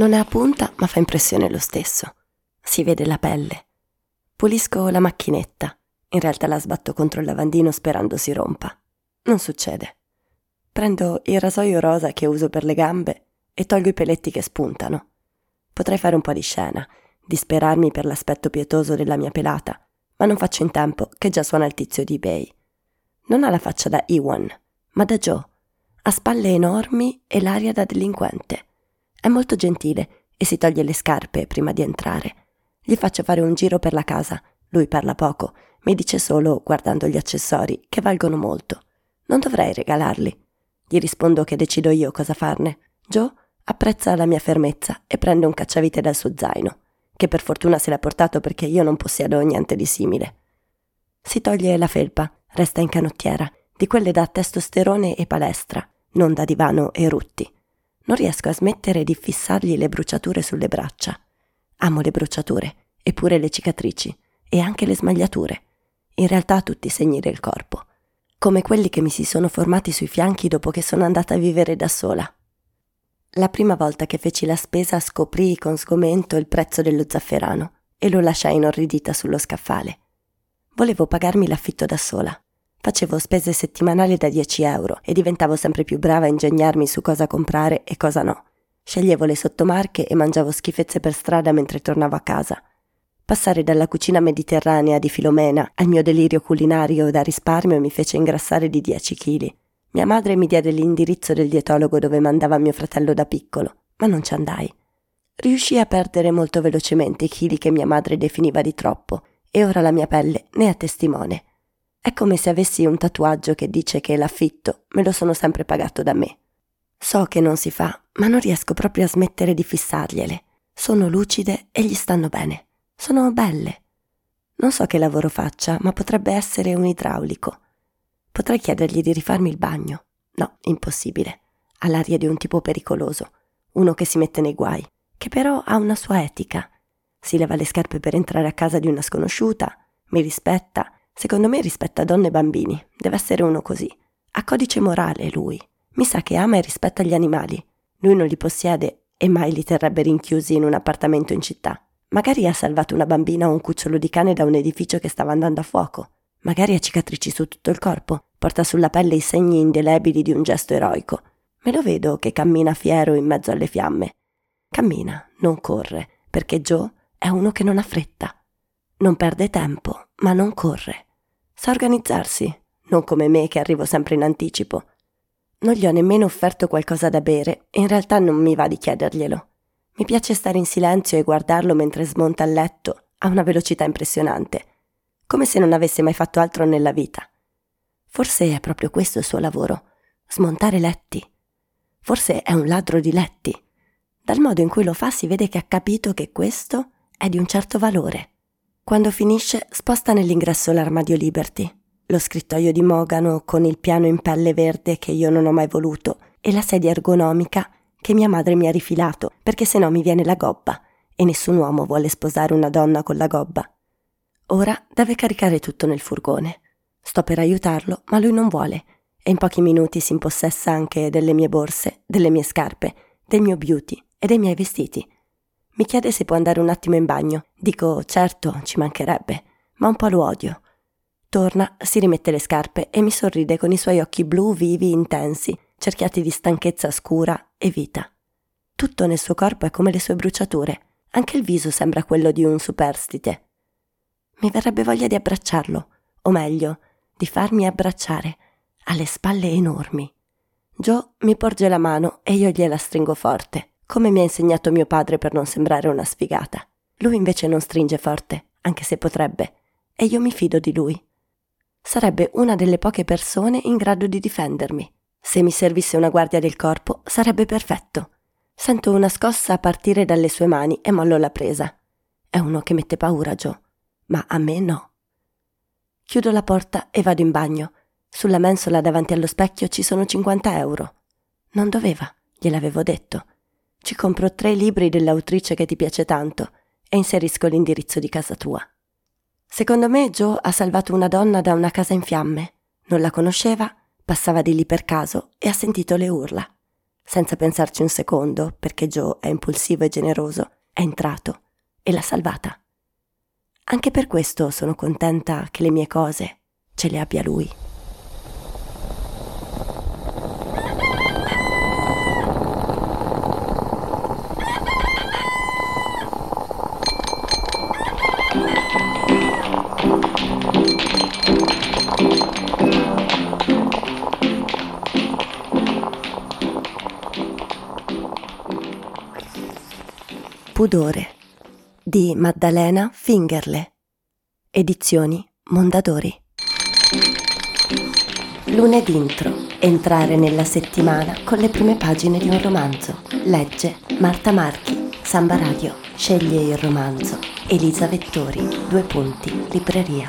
Non è a punta, ma fa impressione lo stesso. Si vede la pelle. Pulisco la macchinetta. In realtà la sbatto contro il lavandino sperando si rompa. Non succede. Prendo il rasoio rosa che uso per le gambe e tolgo i peletti che spuntano. Potrei fare un po' di scena, disperarmi per l'aspetto pietoso della mia pelata, ma non faccio in tempo che già suona il tizio di eBay. Non ha la faccia da Iwan, ma da Joe. Ha spalle enormi e l'aria da delinquente. È molto gentile e si toglie le scarpe prima di entrare. Gli faccio fare un giro per la casa. Lui parla poco, mi dice solo, guardando gli accessori, che valgono molto. Non dovrei regalarli. Gli rispondo che decido io cosa farne. Joe apprezza la mia fermezza e prende un cacciavite dal suo zaino, che per fortuna se l'ha portato perché io non possiedo niente di simile. Si toglie la felpa, resta in canottiera, di quelle da testosterone e palestra, non da divano e rutti. Non riesco a smettere di fissargli le bruciature sulle braccia. Amo le bruciature, eppure le cicatrici, e anche le smagliature. In realtà tutti i segni del corpo. Come quelli che mi si sono formati sui fianchi dopo che sono andata a vivere da sola. La prima volta che feci la spesa scoprii con sgomento il prezzo dello zafferano e lo lasciai inorridita sullo scaffale. Volevo pagarmi l'affitto da sola. Facevo spese settimanali da 10 euro e diventavo sempre più brava a ingegnarmi su cosa comprare e cosa no. Sceglievo le sottomarche e mangiavo schifezze per strada mentre tornavo a casa. Passare dalla cucina mediterranea di Filomena al mio delirio culinario da risparmio mi fece ingrassare di 10 kg. Mia madre mi diede l'indirizzo del dietologo dove mandava mio fratello da piccolo, ma non ci andai. Riuscii a perdere molto velocemente i chili che mia madre definiva di troppo e ora la mia pelle ne è testimone. È come se avessi un tatuaggio che dice che l'affitto me lo sono sempre pagato da me. So che non si fa, ma non riesco proprio a smettere di fissargliele. Sono lucide e gli stanno bene. Sono belle. Non so che lavoro faccia, ma potrebbe essere un idraulico. Potrei chiedergli di rifarmi il bagno. No, impossibile. Ha l'aria di un tipo pericoloso, uno che si mette nei guai, che però ha una sua etica. Si leva le scarpe per entrare a casa di una sconosciuta, mi rispetta Secondo me rispetta donne e bambini. Deve essere uno così. Ha codice morale lui. Mi sa che ama e rispetta gli animali. Lui non li possiede e mai li terrebbe rinchiusi in un appartamento in città. Magari ha salvato una bambina o un cucciolo di cane da un edificio che stava andando a fuoco. Magari ha cicatrici su tutto il corpo. Porta sulla pelle i segni indelebili di un gesto eroico. Me lo vedo che cammina fiero in mezzo alle fiamme. Cammina, non corre, perché Joe è uno che non ha fretta. Non perde tempo, ma non corre. Sa organizzarsi, non come me che arrivo sempre in anticipo. Non gli ho nemmeno offerto qualcosa da bere e in realtà non mi va di chiederglielo. Mi piace stare in silenzio e guardarlo mentre smonta il letto a una velocità impressionante, come se non avesse mai fatto altro nella vita. Forse è proprio questo il suo lavoro, smontare letti. Forse è un ladro di letti. Dal modo in cui lo fa si vede che ha capito che questo è di un certo valore. Quando finisce, sposta nell'ingresso l'armadio Liberty, lo scrittoio di Mogano con il piano in pelle verde che io non ho mai voluto e la sedia ergonomica che mia madre mi ha rifilato perché se no mi viene la gobba e nessun uomo vuole sposare una donna con la gobba. Ora deve caricare tutto nel furgone. Sto per aiutarlo, ma lui non vuole e in pochi minuti si impossessa anche delle mie borse, delle mie scarpe, del mio beauty e dei miei vestiti mi chiede se può andare un attimo in bagno. Dico certo, ci mancherebbe, ma un po' lo odio. Torna, si rimette le scarpe e mi sorride con i suoi occhi blu vivi, intensi, cerchiati di stanchezza scura e vita. Tutto nel suo corpo è come le sue bruciature, anche il viso sembra quello di un superstite. Mi verrebbe voglia di abbracciarlo, o meglio, di farmi abbracciare, ha le spalle enormi. Joe mi porge la mano e io gliela stringo forte come mi ha insegnato mio padre per non sembrare una sfigata. Lui invece non stringe forte, anche se potrebbe, e io mi fido di lui. Sarebbe una delle poche persone in grado di difendermi. Se mi servisse una guardia del corpo, sarebbe perfetto. Sento una scossa partire dalle sue mani e mollo la presa. È uno che mette paura, Joe, ma a me no. Chiudo la porta e vado in bagno. Sulla mensola davanti allo specchio ci sono 50 euro. Non doveva, gliel'avevo detto. Ci compro tre libri dell'autrice che ti piace tanto e inserisco l'indirizzo di casa tua. Secondo me Joe ha salvato una donna da una casa in fiamme. Non la conosceva, passava di lì per caso e ha sentito le urla. senza pensarci un secondo, perché Joe è impulsivo e generoso, è entrato e l'ha salvata. Anche per questo sono contenta che le mie cose ce le abbia lui. Pudore di Maddalena Fingerle. Edizioni Mondadori. Lunedì intro. Entrare nella settimana con le prime pagine di un romanzo. Legge Marta Marchi, Samba Radio. Sceglie il romanzo. Elisa Vettori. Due punti. Libreria.